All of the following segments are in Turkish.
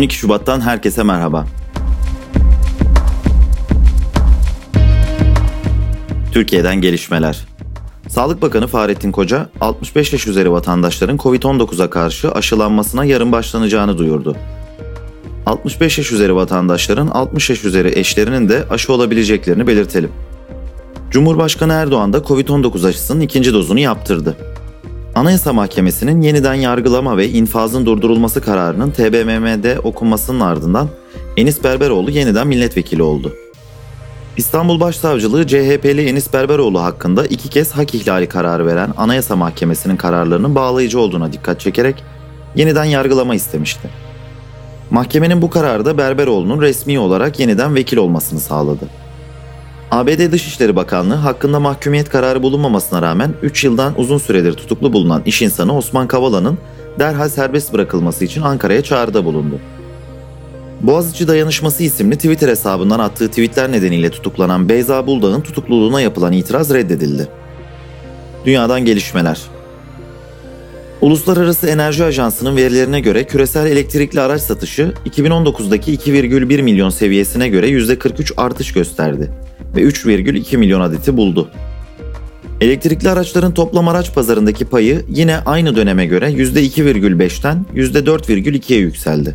12 Şubat'tan herkese merhaba. Türkiye'den gelişmeler. Sağlık Bakanı Fahrettin Koca, 65 yaş üzeri vatandaşların COVID-19'a karşı aşılanmasına yarın başlanacağını duyurdu. 65 yaş üzeri vatandaşların 60 yaş üzeri eşlerinin de aşı olabileceklerini belirtelim. Cumhurbaşkanı Erdoğan da COVID-19 aşısının ikinci dozunu yaptırdı. Anayasa Mahkemesi'nin yeniden yargılama ve infazın durdurulması kararının TBMM'de okunmasının ardından Enis Berberoğlu yeniden milletvekili oldu. İstanbul Başsavcılığı CHP'li Enis Berberoğlu hakkında iki kez hak ihlali kararı veren Anayasa Mahkemesi'nin kararlarının bağlayıcı olduğuna dikkat çekerek yeniden yargılama istemişti. Mahkemenin bu kararı da Berberoğlu'nun resmi olarak yeniden vekil olmasını sağladı. ABD Dışişleri Bakanlığı hakkında mahkumiyet kararı bulunmamasına rağmen 3 yıldan uzun süredir tutuklu bulunan iş insanı Osman Kavala'nın derhal serbest bırakılması için Ankara'ya çağrıda bulundu. Boğaziçi Dayanışması isimli Twitter hesabından attığı tweetler nedeniyle tutuklanan Beyza Buldağ'ın tutukluluğuna yapılan itiraz reddedildi. Dünyadan gelişmeler Uluslararası Enerji Ajansı'nın verilerine göre küresel elektrikli araç satışı 2019'daki 2,1 milyon seviyesine göre %43 artış gösterdi ve 3,2 milyon adeti buldu. Elektrikli araçların toplam araç pazarındaki payı yine aynı döneme göre %2,5'ten %4,2'ye yükseldi.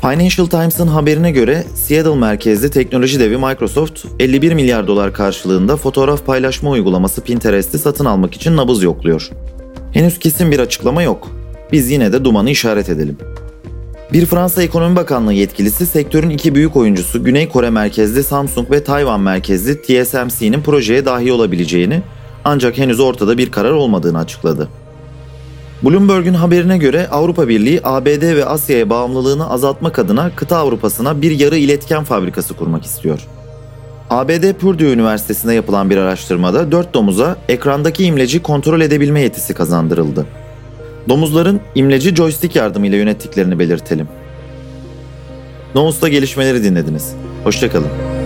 Financial Times'ın haberine göre Seattle merkezli teknoloji devi Microsoft 51 milyar dolar karşılığında fotoğraf paylaşma uygulaması Pinterest'i satın almak için nabız yokluyor. Henüz kesin bir açıklama yok. Biz yine de dumanı işaret edelim. Bir Fransa Ekonomi Bakanlığı yetkilisi sektörün iki büyük oyuncusu Güney Kore merkezli Samsung ve Tayvan merkezli TSMC'nin projeye dahil olabileceğini ancak henüz ortada bir karar olmadığını açıkladı. Bloomberg'un haberine göre Avrupa Birliği ABD ve Asya'ya bağımlılığını azaltmak adına kıta Avrupa'sına bir yarı iletken fabrikası kurmak istiyor. ABD Purdue Üniversitesi'nde yapılan bir araştırmada 4 domuza ekrandaki imleci kontrol edebilme yetisi kazandırıldı. Domuzların imleci joystick yardımıyla yönettiklerini belirtelim. Nomus'ta gelişmeleri dinlediniz. Hoşçakalın.